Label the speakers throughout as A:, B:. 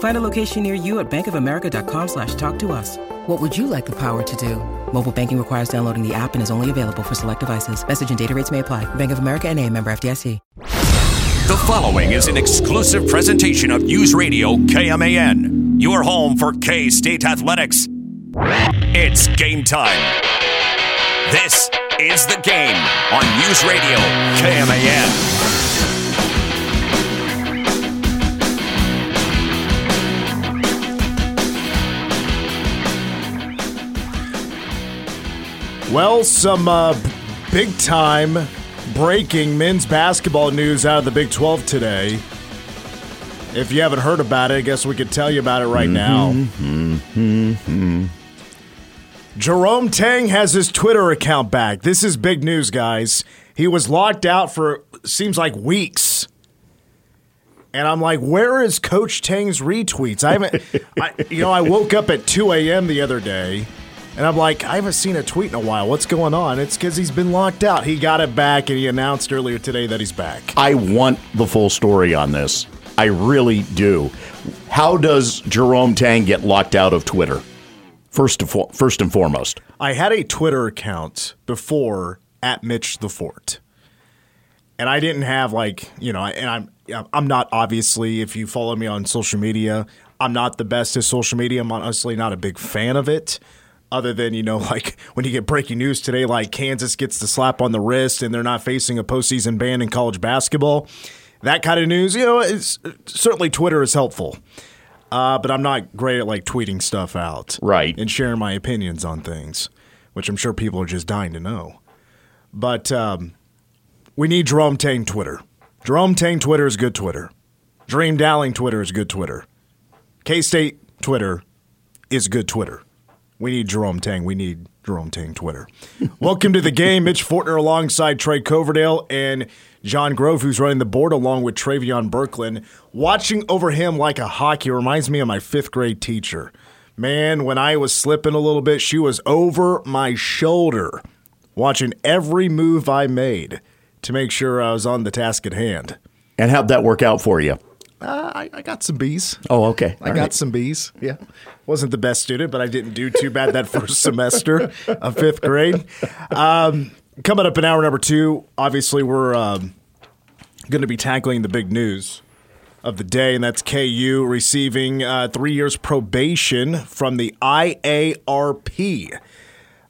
A: Find a location near you at bankofamerica.com slash talk to us. What would you like the power to do? Mobile banking requires downloading the app and is only available for select devices. Message and data rates may apply. Bank of America and a member FDIC.
B: The following is an exclusive presentation of News Radio KMAN, your home for K State Athletics. It's game time. This is the game on News Radio KMAN.
C: Well, some uh, big time breaking men's basketball news out of the Big 12 today. If you haven't heard about it, I guess we could tell you about it right now. Jerome Tang has his Twitter account back. This is big news, guys. He was locked out for seems like weeks. And I'm like, where is Coach Tang's retweets? I haven't, I, you know, I woke up at 2 a.m. the other day and I'm like, I haven't seen a tweet in a while. What's going on? It's because he's been locked out. He got it back, and he announced earlier today that he's back.
D: I want the full story on this. I really do. How does Jerome Tang get locked out of Twitter? First, fo- first and foremost,
C: I had a Twitter account before at Mitch the Fort, and I didn't have like you know, and I'm I'm not obviously if you follow me on social media, I'm not the best at social media. I'm honestly not a big fan of it other than you know like when you get breaking news today like kansas gets the slap on the wrist and they're not facing a postseason ban in college basketball. That kind of news you know it's certainly twitter is helpful. Uh, but i'm not great at like tweeting stuff out
D: Right.
C: and sharing my opinions on things which i'm sure people are just dying to know. But um, we need jerome tang twitter. Jerome tang twitter is good twitter. Dream dowling twitter is good twitter. K-state twitter is good twitter we need Jerome Tang. We need Jerome Tang Twitter. Welcome to the game. Mitch Fortner alongside Trey Coverdale and John Grove, who's running the board along with Travion Berkland. Watching over him like a hockey reminds me of my fifth grade teacher. Man, when I was slipping a little bit, she was over my shoulder, watching every move I made to make sure I was on the task at hand.
D: and how'd that work out for you?
C: Uh, I, I got some B's.
D: Oh, okay.
C: I got some B's. Yeah. Wasn't the best student, but I didn't do too bad that first semester of fifth grade. Um, coming up in hour number two, obviously, we're um, going to be tackling the big news of the day, and that's KU receiving uh, three years probation from the IARP.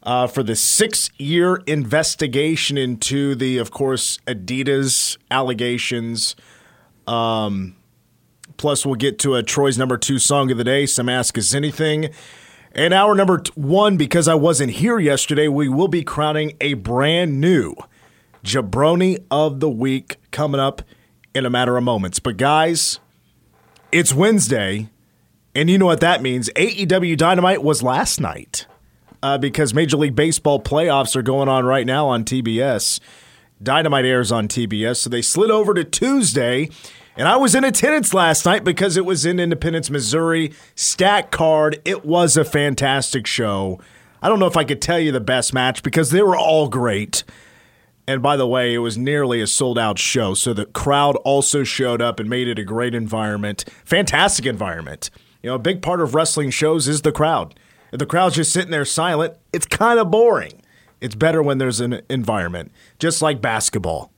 C: Uh, for the six year investigation into the, of course, Adidas allegations Plus, we'll get to a Troy's number two song of the day, Some Ask Us Anything. And hour number one, because I wasn't here yesterday, we will be crowning a brand new Jabroni of the Week coming up in a matter of moments. But, guys, it's Wednesday, and you know what that means. AEW Dynamite was last night uh, because Major League Baseball playoffs are going on right now on TBS. Dynamite airs on TBS, so they slid over to Tuesday. And I was in attendance last night because it was in Independence, Missouri. Stat card. It was a fantastic show. I don't know if I could tell you the best match because they were all great. And by the way, it was nearly a sold out show. So the crowd also showed up and made it a great environment. Fantastic environment. You know, a big part of wrestling shows is the crowd. If the crowd's just sitting there silent, it's kind of boring. It's better when there's an environment, just like basketball.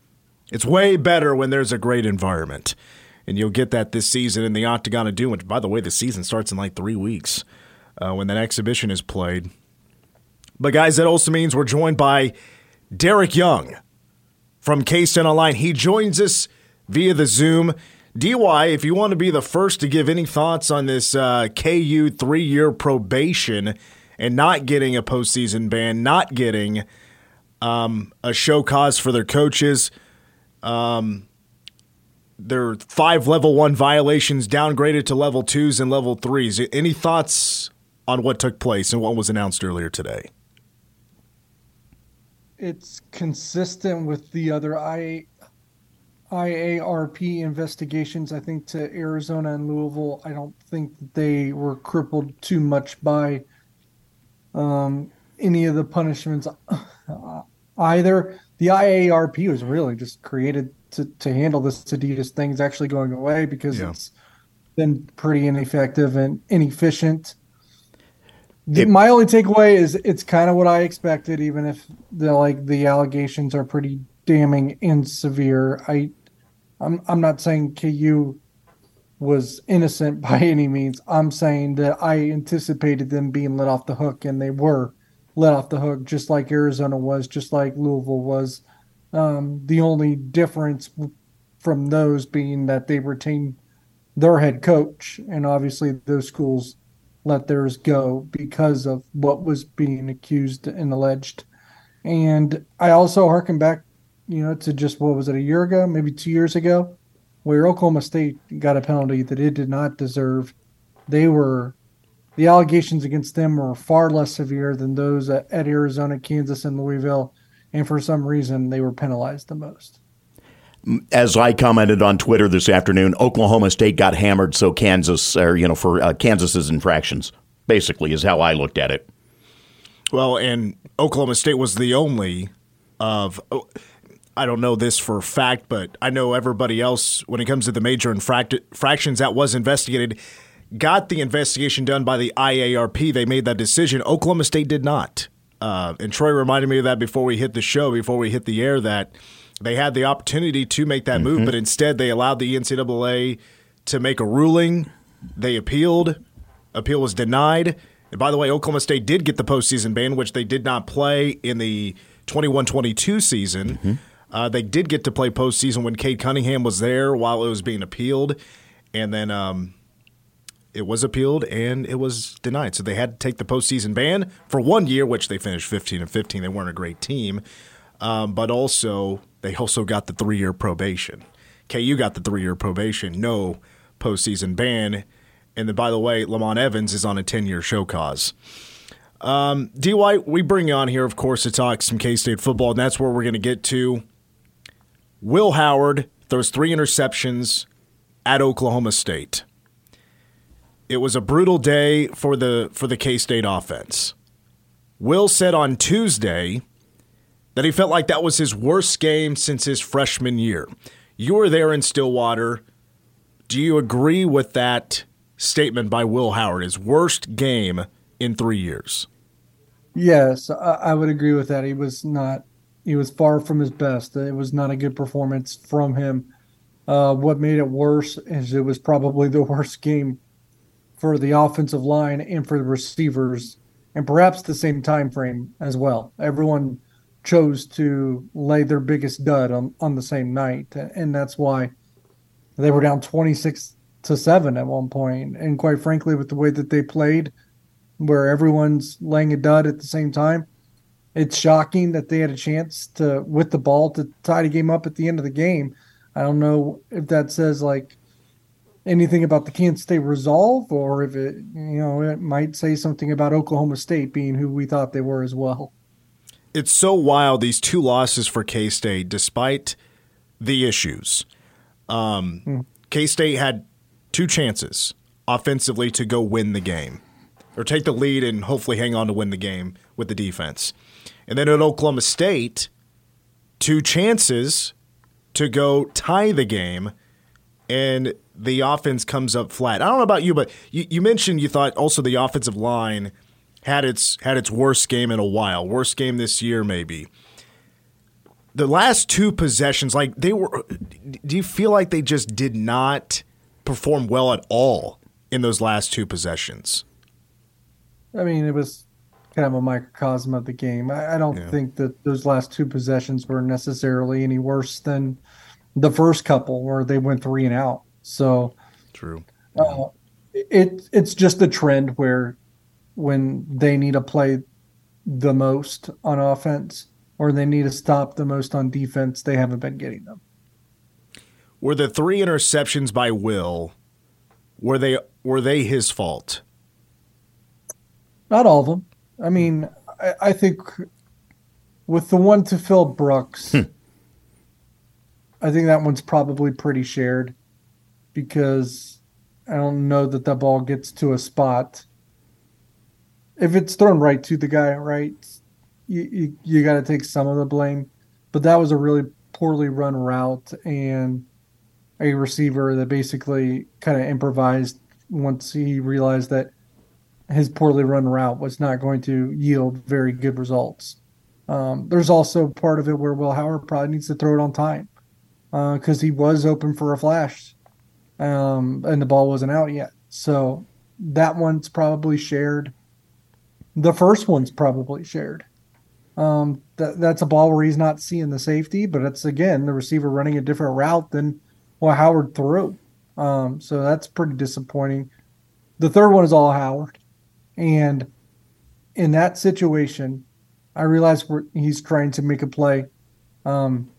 C: It's way better when there's a great environment. And you'll get that this season in the Octagon of Doom, which, by the way, the season starts in like three weeks uh, when that exhibition is played. But, guys, that also means we're joined by Derek Young from K-State Online. He joins us via the Zoom. DY, if you want to be the first to give any thoughts on this uh, KU three year probation and not getting a postseason ban, not getting um, a show cause for their coaches, um, there are five level one violations downgraded to level twos and level threes. Any thoughts on what took place and what was announced earlier today?
E: It's consistent with the other IA, IARP investigations. I think to Arizona and Louisville, I don't think they were crippled too much by um, any of the punishments uh, either. The IARP was really just created to, to handle this Adidas thing is actually going away because yeah. it's been pretty ineffective and inefficient. It, My only takeaway is it's kind of what I expected, even if the like the allegations are pretty damning and severe. I, I'm I'm not saying KU was innocent by any means. I'm saying that I anticipated them being let off the hook, and they were let off the hook, just like Arizona was, just like Louisville was. Um, the only difference from those being that they retained their head coach, and obviously those schools let theirs go because of what was being accused and alleged. And I also harken back, you know, to just what was it a year ago, maybe two years ago, where Oklahoma State got a penalty that it did not deserve. They were the allegations against them were far less severe than those at, at Arizona, Kansas, and Louisville and for some reason they were penalized the most.
D: As I commented on Twitter this afternoon, Oklahoma State got hammered, so Kansas, or you know, for uh, Kansas's infractions, basically, is how I looked at it.
C: Well, and Oklahoma State was the only of. Oh, I don't know this for a fact, but I know everybody else when it comes to the major infractions that was investigated got the investigation done by the IARP. They made that decision. Oklahoma State did not. Uh, and Troy reminded me of that before we hit the show, before we hit the air, that they had the opportunity to make that mm-hmm. move, but instead they allowed the NCAA to make a ruling. They appealed. Appeal was denied. And by the way, Oklahoma State did get the postseason ban, which they did not play in the 21 22 season. Mm-hmm. Uh, they did get to play postseason when Cade Cunningham was there while it was being appealed. And then um, it was appealed and it was denied. So they had to take the postseason ban for one year, which they finished 15 and 15. They weren't a great team, um, but also they also got the three year probation. KU got the three year probation, no postseason ban. And then, by the way, Lamont Evans is on a 10 year show cause. Um, DY, we bring you on here, of course, to talk some K State football, and that's where we're going to get to. Will Howard throws three interceptions at Oklahoma State. It was a brutal day for the for the K State offense. Will said on Tuesday that he felt like that was his worst game since his freshman year. You were there in Stillwater. Do you agree with that statement by Will Howard? His worst game in three years.
E: Yes, I would agree with that. He was not. He was far from his best. It was not a good performance from him. Uh, what made it worse is it was probably the worst game for the offensive line and for the receivers, and perhaps the same time frame as well. Everyone chose to lay their biggest dud on, on the same night, and that's why they were down 26 to 7 at one point. And quite frankly, with the way that they played, where everyone's laying a dud at the same time, it's shocking that they had a chance to with the ball to tie the game up at the end of the game. I don't know if that says like anything about the Kansas State resolve, or if it, you know, it might say something about Oklahoma State being who we thought they were as well.
C: It's so wild these two losses for K State, despite the issues. Um, mm. K State had two chances offensively to go win the game or take the lead and hopefully hang on to win the game with the defense. And then at Oklahoma State, two chances to go tie the game and the offense comes up flat. I don't know about you, but you, you mentioned you thought also the offensive line had its had its worst game in a while, worst game this year maybe. The last two possessions, like they were, do you feel like they just did not perform well at all in those last two possessions?
E: I mean, it was kind of a microcosm of the game. I, I don't yeah. think that those last two possessions were necessarily any worse than the first couple where they went three and out. So
C: true.
E: Uh, it it's just a trend where when they need to play the most on offense or they need to stop the most on defense, they haven't been getting them.
C: Were the three interceptions by Will were they were they his fault?
E: Not all of them. I mean, I, I think with the one to Phil Brooks, hmm. I think that one's probably pretty shared because I don't know that the ball gets to a spot. If it's thrown right to the guy, right, you, you, you got to take some of the blame. But that was a really poorly run route and a receiver that basically kind of improvised once he realized that his poorly run route was not going to yield very good results. Um, there's also part of it where Will Howard probably needs to throw it on time because uh, he was open for a flash um, and the ball wasn't out yet. So that one's probably shared. The first one's probably shared. Um, that, that's a ball where he's not seeing the safety, but it's again the receiver running a different route than what Howard threw. Um, so that's pretty disappointing. The third one is all Howard. And in that situation, I realize he's trying to make a play, um,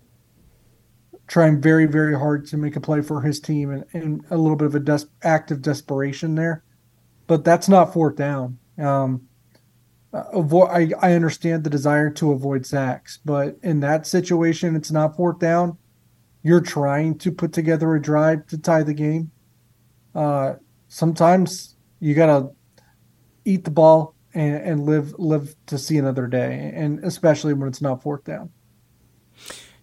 E: trying very, very hard to make a play for his team and, and a little bit of a des- active desperation there. But that's not fourth down. Um, avoid, I, I understand the desire to avoid sacks, but in that situation, it's not fourth down. You're trying to put together a drive to tie the game. Uh, sometimes you got to eat the ball and, and live live to see another day, and especially when it's not fourth down.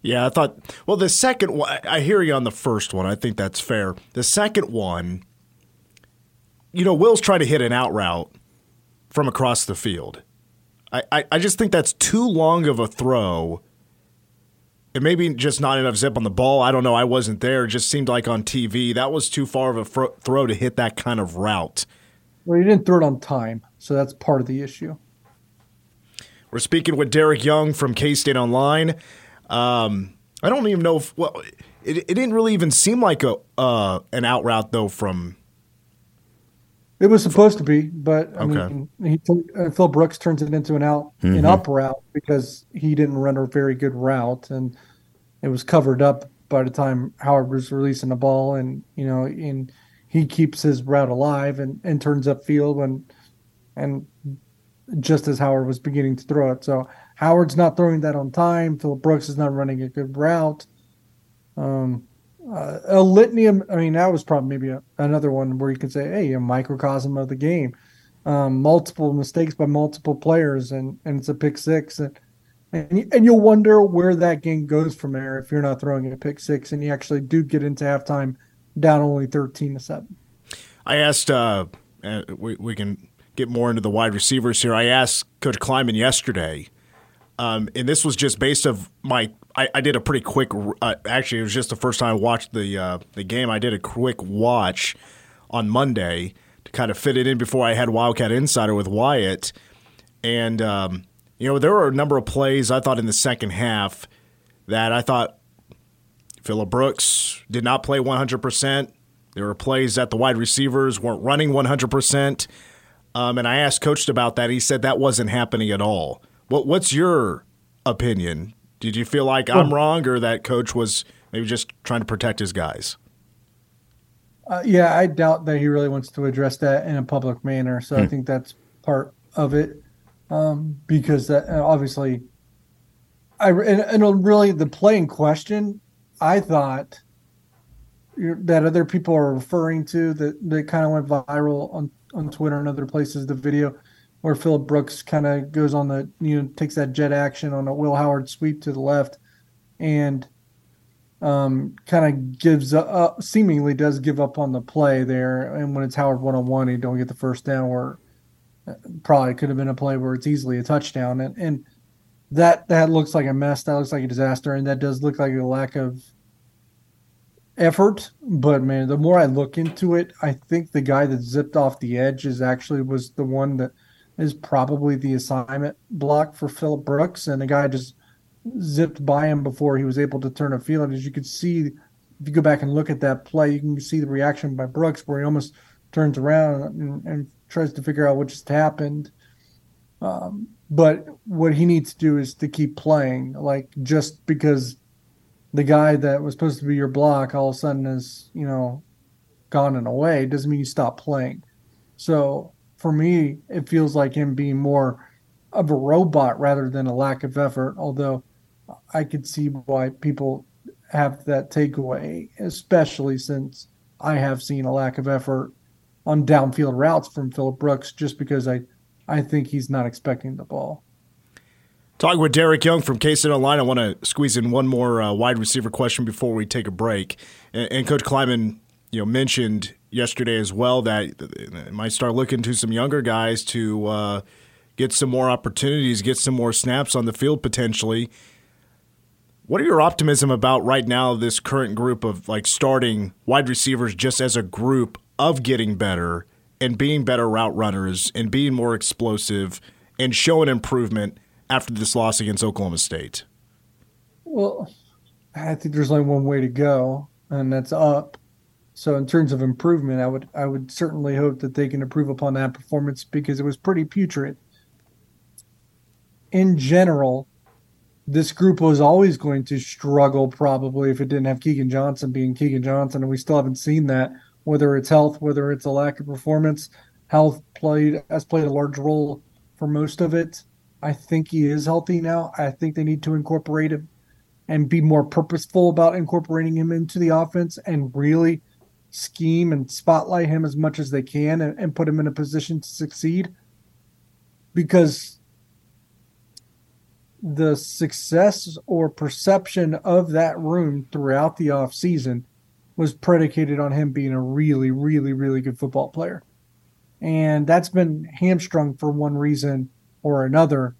C: Yeah, I thought. Well, the second one, I hear you on the first one. I think that's fair. The second one, you know, Will's trying to hit an out route from across the field. I, I, I just think that's too long of a throw. It maybe just not enough zip on the ball. I don't know. I wasn't there. It just seemed like on TV that was too far of a throw to hit that kind of route.
E: Well, he didn't throw it on time, so that's part of the issue.
C: We're speaking with Derek Young from K State Online. Um, I don't even know if well, it, it didn't really even seem like a uh, an out route though from.
E: It was supposed to be, but I okay. mean, he, uh, Phil Brooks turns it into an out mm-hmm. an up route because he didn't run a very good route, and it was covered up by the time Howard was releasing the ball, and you know, in he keeps his route alive and, and turns up field when and just as Howard was beginning to throw it. So Howard's not throwing that on time. Phillip Brooks is not running a good route. Um, uh, a litany of, I mean, that was probably maybe a, another one where you could say, hey, a microcosm of the game. Um, multiple mistakes by multiple players, and, and it's a pick six. And, and, and you'll wonder where that game goes from there if you're not throwing a pick six and you actually do get into halftime – down only 13 to 7.
C: I asked, uh, uh, we, we can get more into the wide receivers here. I asked Coach Klieman yesterday, um, and this was just based of my. I, I did a pretty quick. Uh, actually, it was just the first time I watched the uh, the game. I did a quick watch on Monday to kind of fit it in before I had Wildcat Insider with Wyatt, and um, you know there were a number of plays I thought in the second half that I thought Phillip Brooks did not play 100%. There were plays that the wide receivers weren't running 100%. Um, and I asked Coach about that. He said that wasn't happening at all. What, what's your opinion? Did you feel like I'm wrong or that Coach was maybe just trying to protect his guys?
E: Uh, yeah, I doubt that he really wants to address that in a public manner. So hmm. I think that's part of it um, because that uh, obviously, I and, and really the play in question I thought that other people are referring to that that kind of went viral on on Twitter and other places. The video where Phillip Brooks kind of goes on the you know takes that jet action on a Will Howard sweep to the left, and um, kind of gives up, seemingly does give up on the play there. And when it's Howard one on one, he don't get the first down. Where uh, probably could have been a play where it's easily a touchdown. And and that that looks like a mess. That looks like a disaster, and that does look like a lack of effort. But man, the more I look into it, I think the guy that zipped off the edge is actually was the one that is probably the assignment block for Phillip Brooks, and the guy just zipped by him before he was able to turn a field. As you could see, if you go back and look at that play, you can see the reaction by Brooks where he almost turns around and, and tries to figure out what just happened. Um, but what he needs to do is to keep playing. Like just because the guy that was supposed to be your block all of a sudden is, you know, gone and away doesn't mean you stop playing. So for me, it feels like him being more of a robot rather than a lack of effort. Although I could see why people have that takeaway, especially since I have seen a lack of effort on downfield routes from Phillip Brooks just because I, I think he's not expecting the ball.
C: Talking with Derek Young from K State Online, I want to squeeze in one more uh, wide receiver question before we take a break. And, and Coach Klieman, you know, mentioned yesterday as well that might start looking to some younger guys to uh, get some more opportunities, get some more snaps on the field potentially. What are your optimism about right now? This current group of like starting wide receivers, just as a group of getting better and being better route runners and being more explosive and showing improvement after this loss against Oklahoma State?
E: Well, I think there's only one way to go, and that's up. So in terms of improvement, I would I would certainly hope that they can improve upon that performance because it was pretty putrid. In general, this group was always going to struggle probably if it didn't have Keagan Johnson being Keagan Johnson, and we still haven't seen that whether it's health, whether it's a lack of performance. Health played has played a large role for most of it. I think he is healthy now. I think they need to incorporate him and be more purposeful about incorporating him into the offense and really scheme and spotlight him as much as they can and, and put him in a position to succeed. Because the success or perception of that room throughout the offseason was predicated on him being a really, really, really good football player. And that's been hamstrung for one reason or another.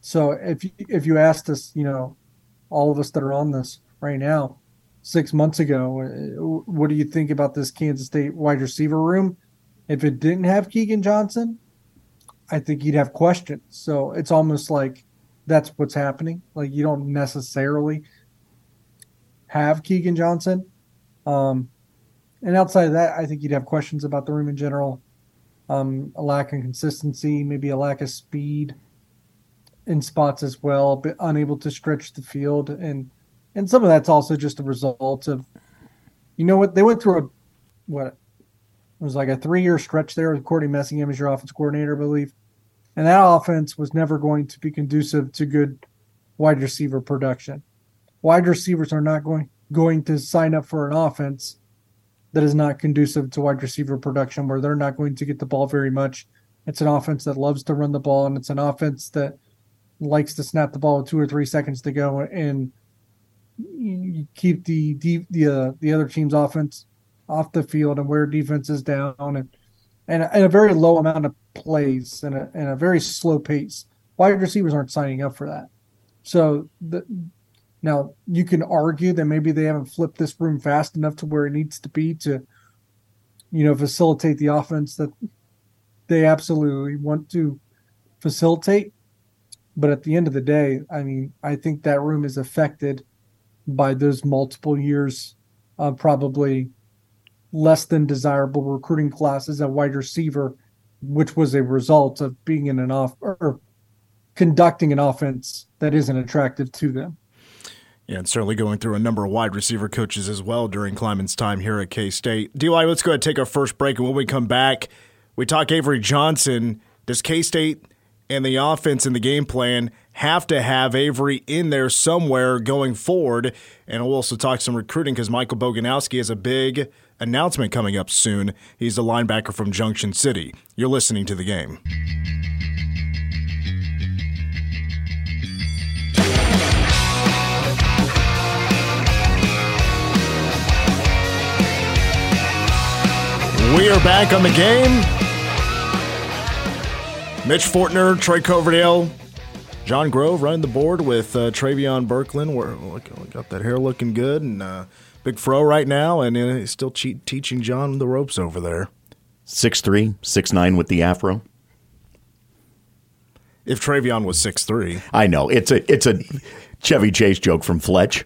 E: So if you, if you asked us, you know, all of us that are on this right now, six months ago, uh, what do you think about this Kansas State wide receiver room? If it didn't have Keagan Johnson, I think you'd have questions. So it's almost like that's what's happening. Like you don't necessarily have Keagan Johnson, um, and outside of that, I think you'd have questions about the room in general. Um, a lack of consistency, maybe a lack of speed in spots as well, but unable to stretch the field, and and some of that's also just a result of, you know what they went through a what it was like a three year stretch there with Courtney Messingham as your offense coordinator, I believe, and that offense was never going to be conducive to good wide receiver production. Wide receivers are not going going to sign up for an offense that is not conducive to wide receiver production, where they're not going to get the ball very much. It's an offense that loves to run the ball, and it's an offense that likes to snap the ball with two or three seconds to go and you keep the the uh, the other team's offense off the field and wear defenses down and and a, and a very low amount of plays and a, and a very slow pace. Wide receivers aren't signing up for that. So the now, you can argue that maybe they haven't flipped this room fast enough to where it needs to be to, you know, facilitate the offense that they absolutely want to facilitate. But at the end of the day, I mean, I think that room is affected by those multiple years of probably less than desirable recruiting classes at wide receiver, which was a result of being in an off or conducting an offense that isn't attractive to them.
C: Yeah, and certainly going through a number of wide receiver coaches as well during Klieman's time here at K State. DY, let's go ahead and take our first break. And when we come back, we talk Avery Johnson. Does K State and the offense and the game plan have to have Avery in there somewhere going forward? And we'll also talk some recruiting because Michael Boganowski has a big announcement coming up soon. He's the linebacker from Junction City. You're listening to the game. We are back on the game. Mitch Fortner, Troy Coverdale, John Grove running the board with uh, Travion Berkland. We're look, got that hair looking good and uh, big fro right now, and uh, he's still che- teaching John the ropes over there.
D: Six three, six nine with the afro.
C: If Travion was six three,
D: I know it's a it's a Chevy Chase joke from Fletch.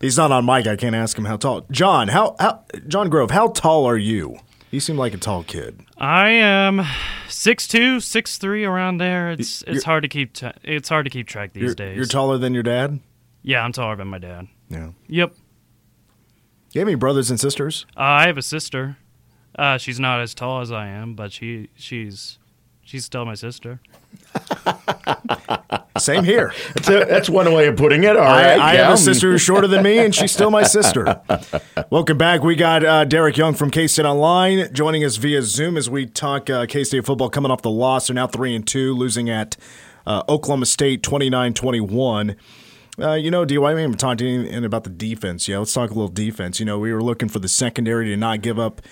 C: He's not on mic. I can't ask him how tall. John, how, how John Grove, how tall are you? You seem like a tall kid.
F: I am six two, six three, around there. It's
C: You're-
F: it's hard to keep t- it's hard to keep track these
C: You're,
F: days.
C: you're taller than your dad.
F: yeah, I'm taller than my dad.
C: Yeah.
F: Yep.
C: You have any brothers and sisters?
F: Uh, I have a sister. Uh, she's not as tall as I am, but she she's she's still my sister.
C: Same here.
D: That's, a, that's one way of putting it. All
C: I. I have a sister who's shorter than me, and she's still my sister. Welcome back. We got uh, Derek Young from K State Online joining us via Zoom as we talk uh, K State football coming off the loss. They're now 3 and 2, losing at uh, Oklahoma State 29 21. Uh, you know, DY, we haven't talked anything about the defense. Yeah, let's talk a little defense. You know, we were looking for the secondary to not give up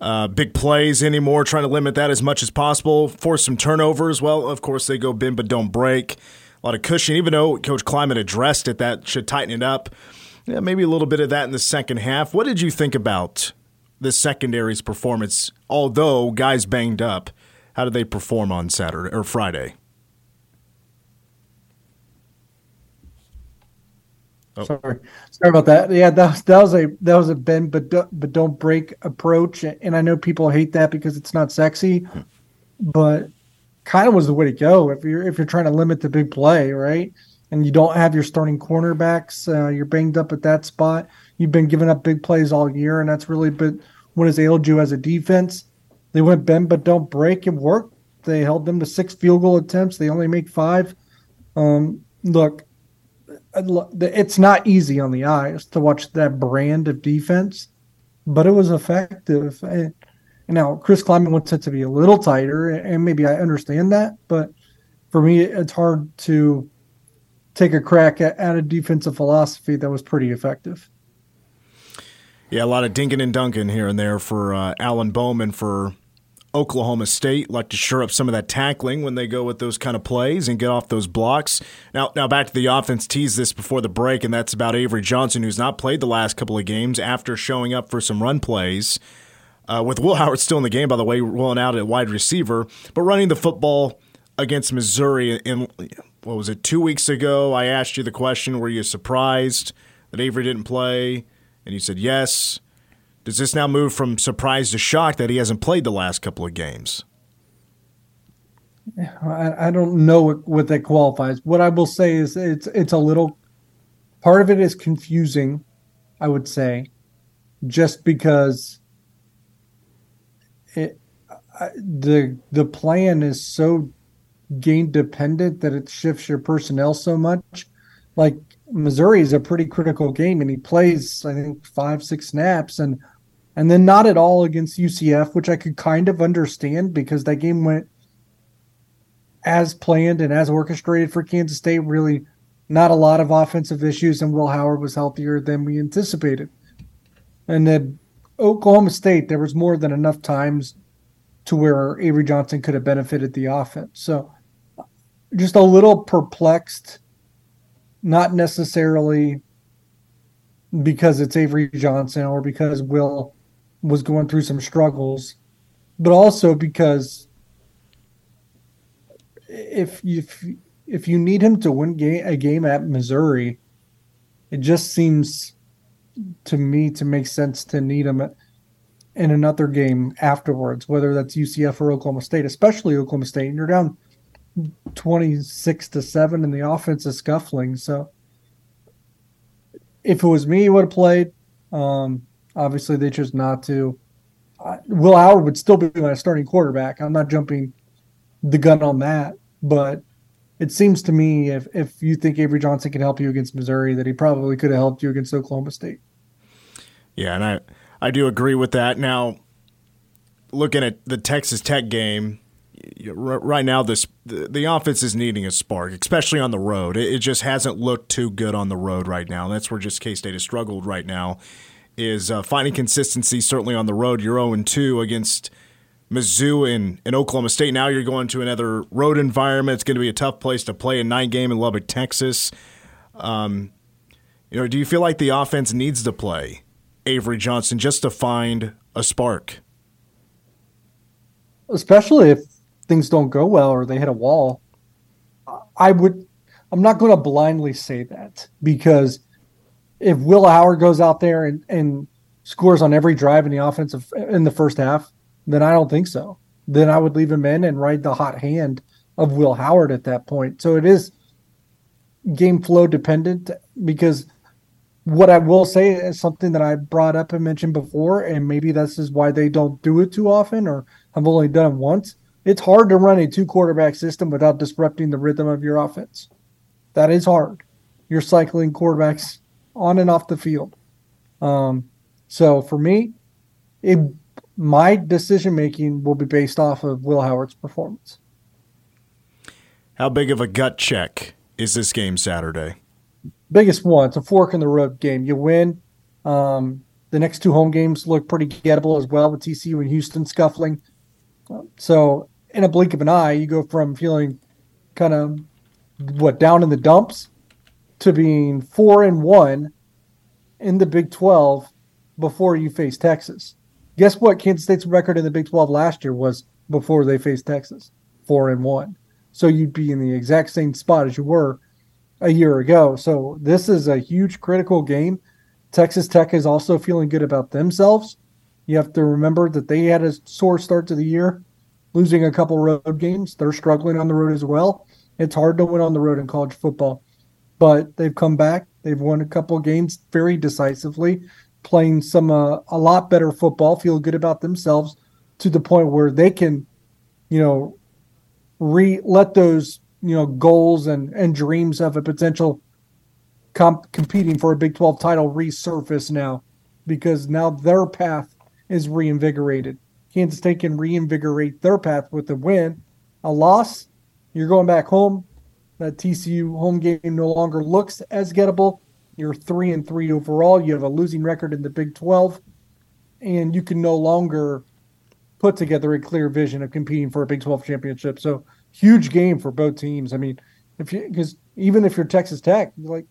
C: uh, big plays anymore, trying to limit that as much as possible, force some turnovers. Well, of course, they go bend but don't break. A lot of cushion, even though Coach Klieman addressed it, that should tighten it up. Yeah, maybe a little bit of that in the second half. What did you think about the secondary's performance? Although guys banged up, how did they perform on Saturday or Friday? Oh.
E: Sorry, sorry about that. Yeah, that was, that was a that was a bend but do, but don't break approach, and I know people hate that because it's not sexy, hmm. but kind of was the way to go if you're if you're trying to limit the big play, right? And you don't have your starting cornerbacks, uh, you're banged up at that spot. You've been giving up big plays all year, and that's really been what has ailed you as a defense. They went bend but don't break. It worked. They held them to six field goal attempts. They only make five. Um, look, it's not easy on the eyes to watch that brand of defense, but it was effective. And now Chris Klieman wants it to be a little tighter, and maybe I understand that, but for me, it's hard to take a crack at, at a defensive philosophy that was pretty effective.
C: Yeah, a lot of dinking and dunking here and there for uh, Alan Bowman for Oklahoma State. Like to shore up some of that tackling when they go with those kind of plays and get off those blocks. Now, now back to the offense. Tease this before the break, and that's about Avery Johnson, who's not played the last couple of games after showing up for some run plays. Uh, with Will Howard still in the game, by the way, rolling out at wide receiver, but running the football against Missouri in what was it two weeks ago? I asked you the question: Were you surprised that Avery didn't play? And you said yes. Does this now move from surprise to shock that he hasn't played the last couple of games?
E: I, don't know what, what that qualifies. What I will say is it's it's a little part of it is confusing, I would say, just because it I, the the plan is so game dependent that it shifts your personnel so much. Like Missouri is a pretty critical game, and he plays I think five six snaps, and and then not at all against UCF, which I could kind of understand because that game went as planned and as orchestrated for Kansas State. Really, not a lot of offensive issues, and Will Howard was healthier than we anticipated. And then Oklahoma State, there was more than enough times to where Avery Johnson could have benefited the offense. So, just a little perplexed, not necessarily because it's Avery Johnson or because Will was going through some struggles, but also because if if if you need him to win a game at Missouri, it just seems to me to make sense to need him in another game afterwards, whether that's UCF or Oklahoma State, especially Oklahoma State. And you're down twenty six to seven, and the offense is scuffling. So if it was me, he would have played. Um, obviously, they chose not to. Will Howard would still be my starting quarterback. I'm not jumping the gun on that, but it seems to me if if you think Avery Johnson can help you against Missouri, that he probably could have helped you against Oklahoma State.
C: Yeah, and I I do agree with that. Now, looking at the Texas Tech game, right now this the, the offense is needing a spark, especially on the road. It, it just hasn't looked too good on the road right now. That's where just K State has struggled right now. Is uh, finding consistency certainly on the road. You're 0 2 against Mizzou and, and Oklahoma State. Now you're going to another road environment. It's going to be a tough place to play a night game in Lubbock, Texas. Um, you know, do you feel like the offense needs to play Avery Johnson just to find a spark?
E: Especially if things don't go well or they hit a wall. I would I'm not going to blindly say that because if Will Howard goes out there and, and scores on every drive in the offensive in the first half, then I don't think so. Then I would leave him in and ride the hot hand of Will Howard at that point. So it is game flow dependent because what I will say is something that I brought up and mentioned before, and maybe this is why they don't do it too often, or I've only done it once. It's hard to run a two quarterback system without disrupting the rhythm of your offense. That is hard. You're cycling quarterbacks on and off the field. Um, so for me, it, my decision making will be based off of Will Howard's performance.
C: How big of a gut check is this game Saturday?
E: Biggest one. It's a fork in the road game. You win. Um, the next two home games look pretty gettable as well with TCU and Houston scuffling. So in a blink of an eye, you go from feeling kind of what down in the dumps to being four and one in the Big Twelve before you face Texas. Guess what Kansas State's record in the Big 12 last year was before they faced Texas? Four and one. So you'd be in the exact same spot as you were a year ago. So this is a huge critical game. Texas Tech is also feeling good about themselves. You have to remember that they had a sore start to the year, losing a couple road games. They're struggling on the road as well. It's hard to win on the road in college football, but they've come back. They've won a couple games very decisively, playing some uh, a lot better football, feel good about themselves to the point where they can, you know, re let those you know goals and and dreams of a potential comp- competing for a Big 12 title resurface now because now their path is reinvigorated. Kansas State can reinvigorate their path with a win. A loss, you're going back home. That TCU home game no longer looks as gettable. You're three and three overall. You have a losing record in the Big 12, and you can no longer put together a clear vision of competing for a Big 12 championship. So huge game for both teams. I mean, if you because even if you're Texas Tech, like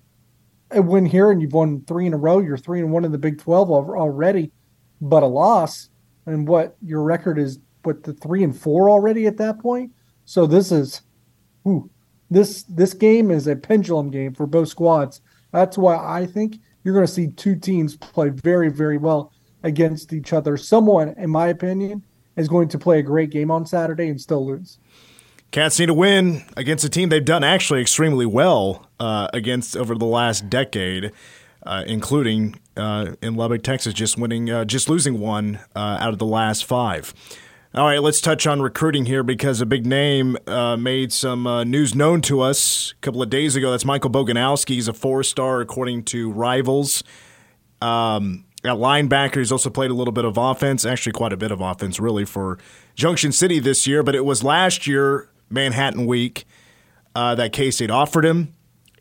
E: a win here and you've won three in a row, you're three and one in the Big 12 already, but a loss and what your record is, what the three and four already at that point. So this is, ooh, this this game is a pendulum game for both squads. That's why I think you're going to see two teams play very very well against each other. Someone, in my opinion, is going to play a great game on Saturday and still lose.
C: Cats need to win against a team they've done actually extremely well uh, against over the last decade, uh, including uh, in Lubbock, Texas, just winning, uh, just losing one uh, out of the last five. All right, let's touch on recruiting here because a big name uh, made some news known to us a couple of days ago. That's Michael Boganowski. He's a four-star according to Rivals. Um, at linebacker, he's also played a little bit of offense, actually quite a bit of offense, really, for Junction City this year. But it was last year, Manhattan Week, uh, that K State offered him.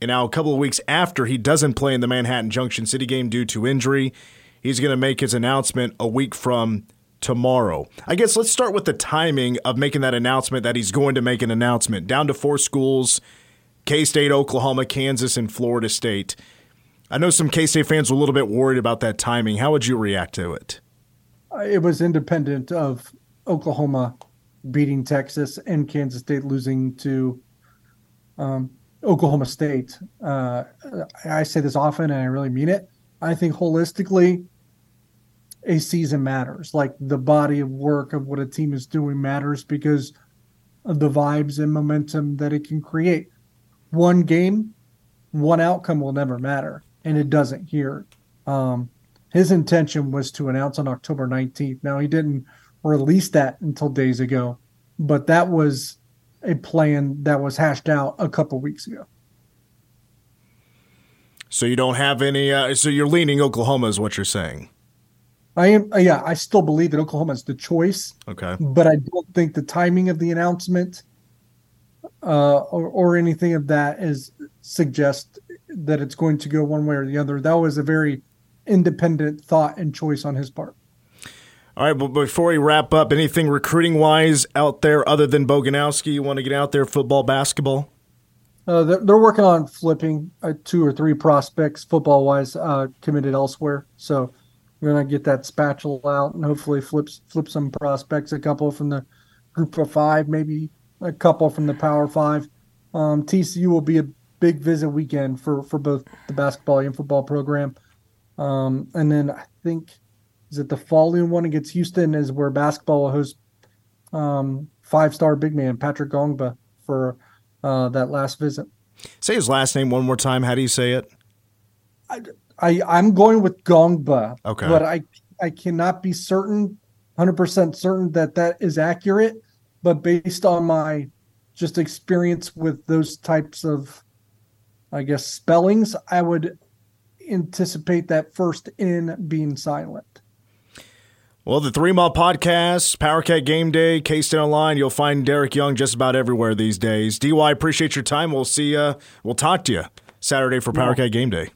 C: And now, a couple of weeks after he doesn't play in the Manhattan Junction City game due to injury, he's going to make his announcement a week from tomorrow. I guess let's start with the timing of making that announcement that he's going to make an announcement. Down to four schools K State, Oklahoma, Kansas, and Florida State. I know some K State fans were a little bit worried about that timing. How would you react to it?
E: It was independent of Oklahoma beating Texas and Kansas State losing to um, Oklahoma State. Uh, I say this often and I really mean it. I think holistically, a season matters. Like the body of work of what a team is doing matters because of the vibes and momentum that it can create. One game, one outcome will never matter and it doesn't here. Um, his intention was to announce on October 19th. Now, he didn't release that until days ago, but that was a plan that was hashed out a couple weeks ago.
C: So you don't have any. Uh, so you're leaning Oklahoma, is what you're saying.
E: I am. Uh, yeah, I still believe that Oklahoma is the choice.
C: Okay,
E: but I don't think the timing of the announcement uh, or, or anything of that is suggest that it's going to go one way or the other. That was a very independent thought and choice on his part.
C: All right, but before we wrap up, anything recruiting wise out there other than Boganowski you want to get out there, football, basketball?
E: Uh, they're, they're, working on flipping uh, two or three prospects, football wise, uh, committed elsewhere. So we're gonna get that spatula out and hopefully flip flip some prospects, a couple from the group of five, maybe a couple from the Power Five. Um, TCU will be a big visit weekend for for both the basketball and football program. Um, and then I think is it the following one against Houston is where basketball will host um, five star big man Patrick Ngongba for uh, that last visit.
C: Say his last name one more time. How do you say it?
E: I I'm going with Gongba.
C: Okay.
E: But I I cannot be certain, hundred percent certain that that is accurate. But based on my just experience with those types of, I guess spellings, I would anticipate that first in being silent.
C: Well, the Three Mile Podcast, Power Cat Game Day, K State Online. You'll find Derek Young just about everywhere these days. DY, appreciate your time. We'll see you. We'll talk to you Saturday for Power
E: Yeah.
C: Cat Game Day.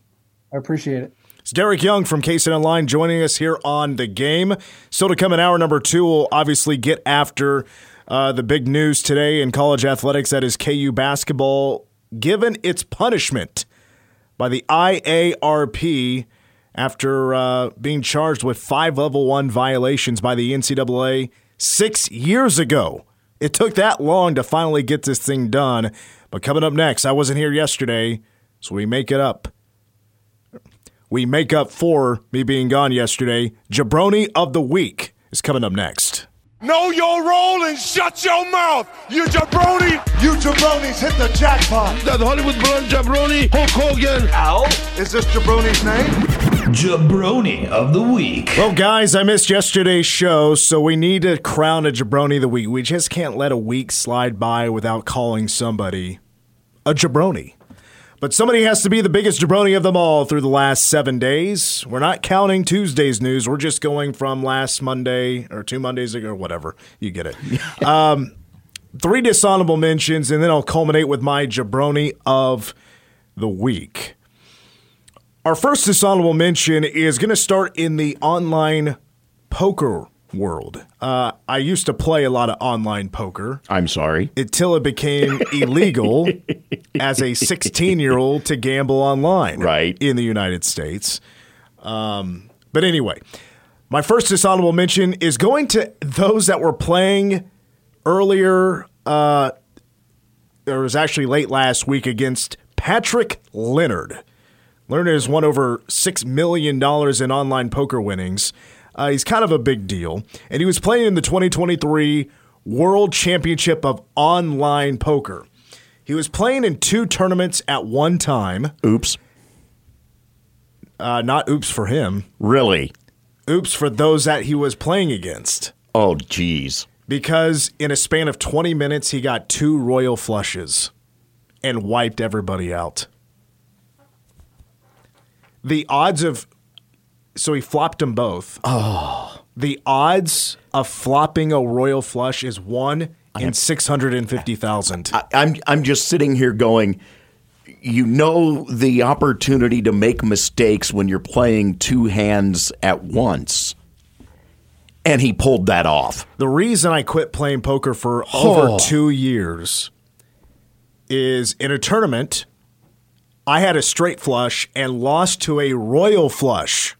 E: I appreciate it.
C: It's Derek Young from K State Online joining us here on the game. Still to come in hour number two, we'll obviously get after uh, the big news today in college athletics. That is KU basketball given its punishment by the IARP after uh, being charged with five level one violations by the NCAA six years ago. It took that long to finally get this thing done. But coming up next, I wasn't here yesterday, so we make it up. We make up for me being gone yesterday. Jabroni of the Week is coming up next.
G: Know your role and shut your mouth. You jabroni. You jabronis hit the jackpot.
H: That Hollywood blonde jabroni, Hulk Hogan.
G: Al, is this jabroni's name?
I: Jabroni of the week.
C: Well, guys, I missed yesterday's show, so we need to crown a Jabroni of the Week. We just can't let a week slide by without calling somebody a Jabroni. But somebody has to be the biggest jabroni of them all through the last seven days. We're not counting Tuesday's news. We're just going from last Monday or two Mondays ago or whatever. You get it. um, three dishonorable mentions, and then I'll culminate with my jabroni of the week. Our first dishonorable mention is going to start in the online poker world. Uh, I used to play a lot of online poker
D: I'm sorry.
C: until it became illegal as a 16 year old to gamble online
D: Right.
C: in the United States. Um, but anyway, my first dishonorable mention is going to those that were playing earlier. Uh, it was actually late last week against Patrick Leonard. Leonard has won over $6 million in online poker winnings. Uh, he's kind of a big deal. And he was playing in the 2023 World Championship of Online Poker. He was playing in two tournaments at one time.
D: Oops.
C: Uh, not oops for him,
D: Really?
C: oops for those that he was playing against.
D: Oh, geez.
C: Because in a span of 20 minutes, he got two royal flushes and wiped everybody out. The odds of. So he flopped them both. Oh. The odds of flopping a royal flush is one in 650,000.
D: I, I'm I'm just sitting here going. You know the opportunity to make mistakes when you're playing two hands at once, and he pulled that off.
C: The reason I quit playing poker for over
D: Oh.
C: two years is in a tournament, I had a straight flush and lost to a royal flush.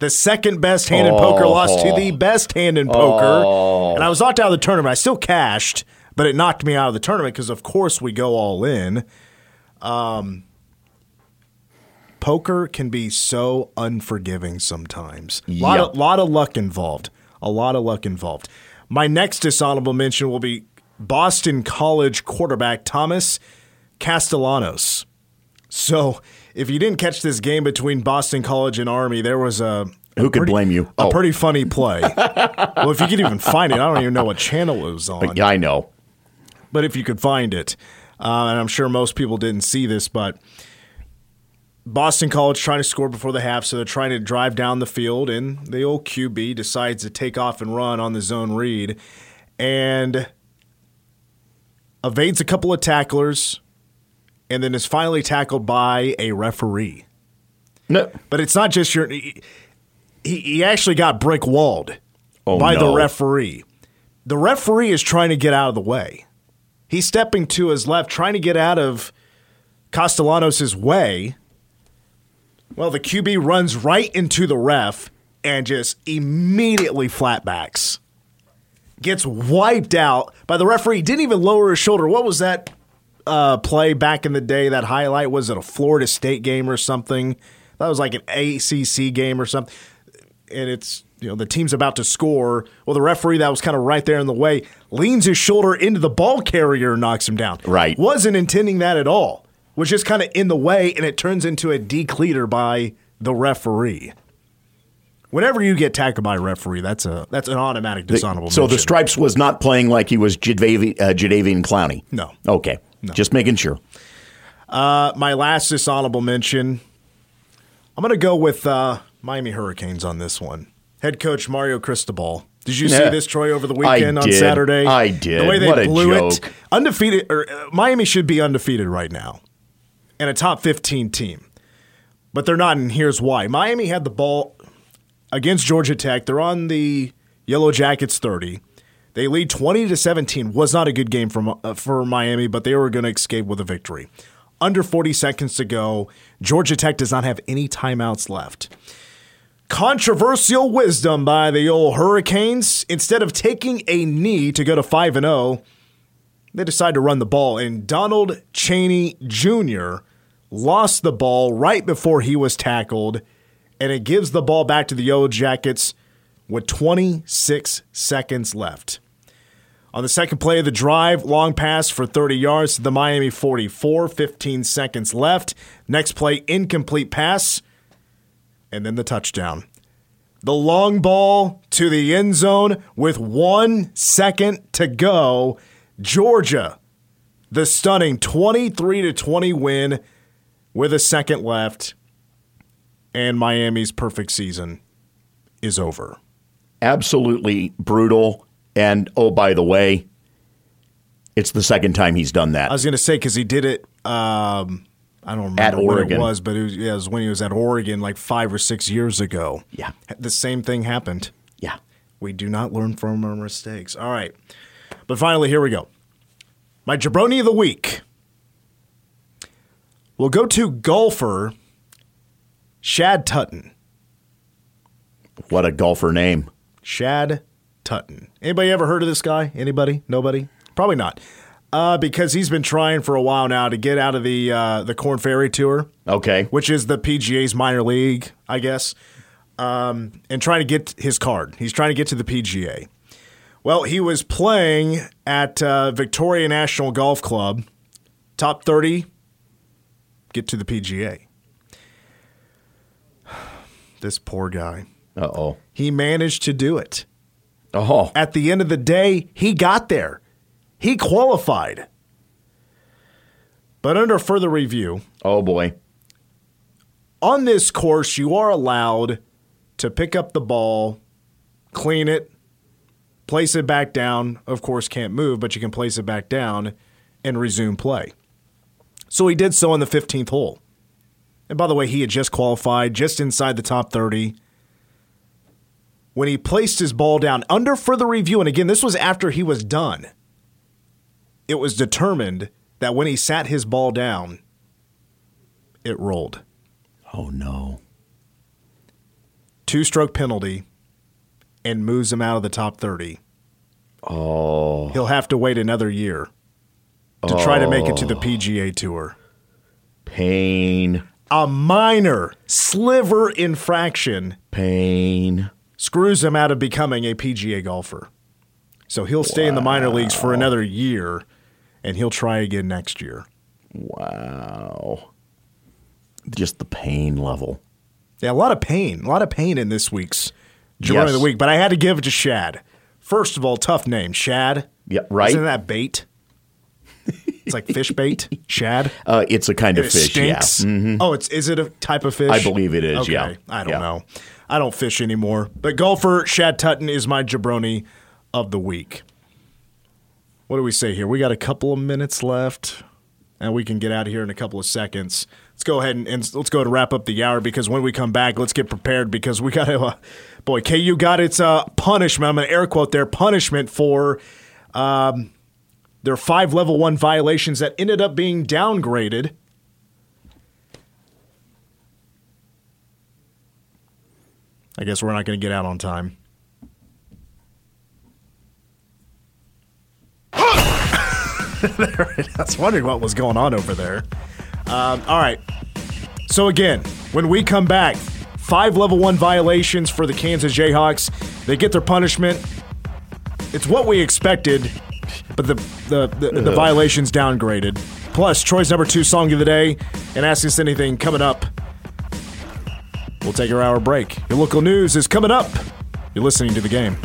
C: The second best hand in poker lost to the best hand in poker. And I was knocked out of the tournament. I still cashed, but it knocked me out of the tournament because, of course, we go all in. Um, poker can be so unforgiving sometimes. A lot, of, lot of luck involved. A lot of luck involved. My next dishonorable mention will be Boston College quarterback Thomas Castellanos. So, if you didn't catch this game between Boston College and Army, there was a
D: Who could
C: pretty-
D: blame you?
C: A
D: Oh.
C: pretty funny play. well, if you could even find it, I don't even know what channel it was on
D: Yeah, I know.
C: but if you could find it, uh, and I'm sure most people didn't see this, but Boston College trying to score before the half, so they're trying to drive down the field, and the old QB decides to take off and run on the zone read, and evades a couple of tacklers, and then is finally tackled by a referee.
D: No.
C: But it's not just your. He, he actually got brick walled
D: Oh,
C: by the referee. The referee is trying to get out of the way. He's stepping to his left, trying to get out of Castellanos' way. Well, the QB runs right into the ref and just immediately flatbacks. Gets wiped out by the referee. Didn't even lower his shoulder. What was that? Uh, play back in the day. That highlight was at a Florida State game or something. That was like an ACC game or something. And it's you know the team's about to score. Well, the referee that was kind of right there in the way leans his shoulder into the ball carrier and knocks him down.
D: Right.
C: Wasn't intending that at all. Was just kind of in the way, and it turns into a decleater by the referee. Whenever you get tackled by a referee, that's a that's an automatic dishonorable.
D: so the. Stripes was not playing like he was Jadeveon, uh, Jadeveon Clowney.
C: No.
D: Okay. Just making sure.
C: Uh, my last dishonorable mention. I'm going to go with uh, Miami Hurricanes on this one. Head coach Mario Cristobal. Did you see this, Troy, over the
D: I
C: weekend on
D: did.
C: Saturday?
D: I did.
C: The way they
D: What a
C: blew it, undefeated. Or, uh, Miami should be undefeated right now, and a top 15 team, but they're not. And here's why: Miami had the ball against Georgia Tech. They're on the Yellow Jackets 30. They lead 20 to 17. Was not a good game for uh, for Miami, but they were going to escape with a victory. Under 40 seconds to go. Georgia Tech does not have any timeouts left. Controversial wisdom by the old Hurricanes. Instead of taking a knee to go to 5 and 0, they decide to run the ball and Donald Chaney Jr. lost the ball right before he was tackled and it gives the ball back to the Yellow Jackets with 26 seconds left. On the second play of the drive, long pass for 30 yards to the Miami 44, 15 seconds left. Next play, incomplete pass, and then the touchdown. The long ball to the end zone with one second to go. Georgia, the stunning 23 to 20 win with a second left, and Miami's perfect season is over.
D: Absolutely brutal. And oh, by the way, it's the second time he's done that.
C: I was going to say because he did it. Um, I don't remember
D: At
C: when
D: Oregon.
C: it was, but it was, yeah, it was when he was at Oregon like five or six years ago.
D: Yeah.
C: the same thing happened.
D: yeah.
C: We do not learn from our mistakes. All right, but finally, here we go. My jabroni of the week. We'll go to golfer Shad Tuten.
D: What a golfer name.
C: Shad Tuten. Anybody ever heard of this guy? Anybody? Nobody? Probably not. Uh, because he's been trying for a while now to get out of the uh, the Korn Ferry Tour,
D: Okay.
C: which is the PGA's minor league, I guess, um, and trying to get his card. He's trying to get to the PGA. Well, he was playing at uh, Victoria National Golf Club, top thirty, get to the PGA. This poor guy.
D: Uh oh.
C: He managed to do it
D: Oh.
C: at the end of the day, he got there. He qualified. But under further review,
D: Oh boy.
C: on this course, you are allowed to pick up the ball, clean it, place it back down. Of course, can't move, but you can place it back down and resume play. So he did so on the 15th hole. And by the way, he had just qualified, just inside the top 30. When he placed his ball down under further review, and again, this was after he was done, it was determined that when he sat his ball down, it rolled.
D: Oh no.
C: two stroke penalty and moves him out of the top 30.
D: Oh.
C: He'll have to wait another year to try to make it to the oh. PGA Tour.
D: Pain.
C: A minor sliver infraction
D: Pain.
C: Screws him out of becoming a PGA golfer. So he'll stay in the minor leagues for another year and he'll try again next year.
D: Wow. Just the pain level.
C: Yeah, a lot of pain. A lot of pain in this week's Jabroni
D: Yes.
C: of the Week, but I had to give it to Shad. First of all, tough name. Shad.
D: Yeah, right.
C: Isn't that bait? It's like fish bait, shad.
D: Uh, it's a kind of fish.
C: stinks.
D: Yeah. Mhm.
C: Oh, it's is it a type of fish?
D: I believe it is,
C: Okay.
D: yeah.
C: I don't
D: Yeah.
C: know. I don't fish anymore. But golfer Shad Tuten is my jabroni of the week. What do we say here? We got a couple of minutes left, and we can get out of here in a couple of seconds. Let's go ahead and, and let's go to wrap up the hour because when we come back, let's get prepared because we got to. Uh, boy, KU got its uh, punishment. I'm going to air quote their punishment for um, their five level one violations that ended up being downgraded. I guess we're not going to get out on time. I was wondering what was going on over there. Um, all right. So again, when we come back, five level one violations for the Kansas Jayhawks. They get their punishment. It's what we expected, but the the, the, the violations downgraded. Plus, Troy's number two song of the day and Ask Us Anything coming up. We'll take our hour break. Your local news is coming up. You're listening to the game.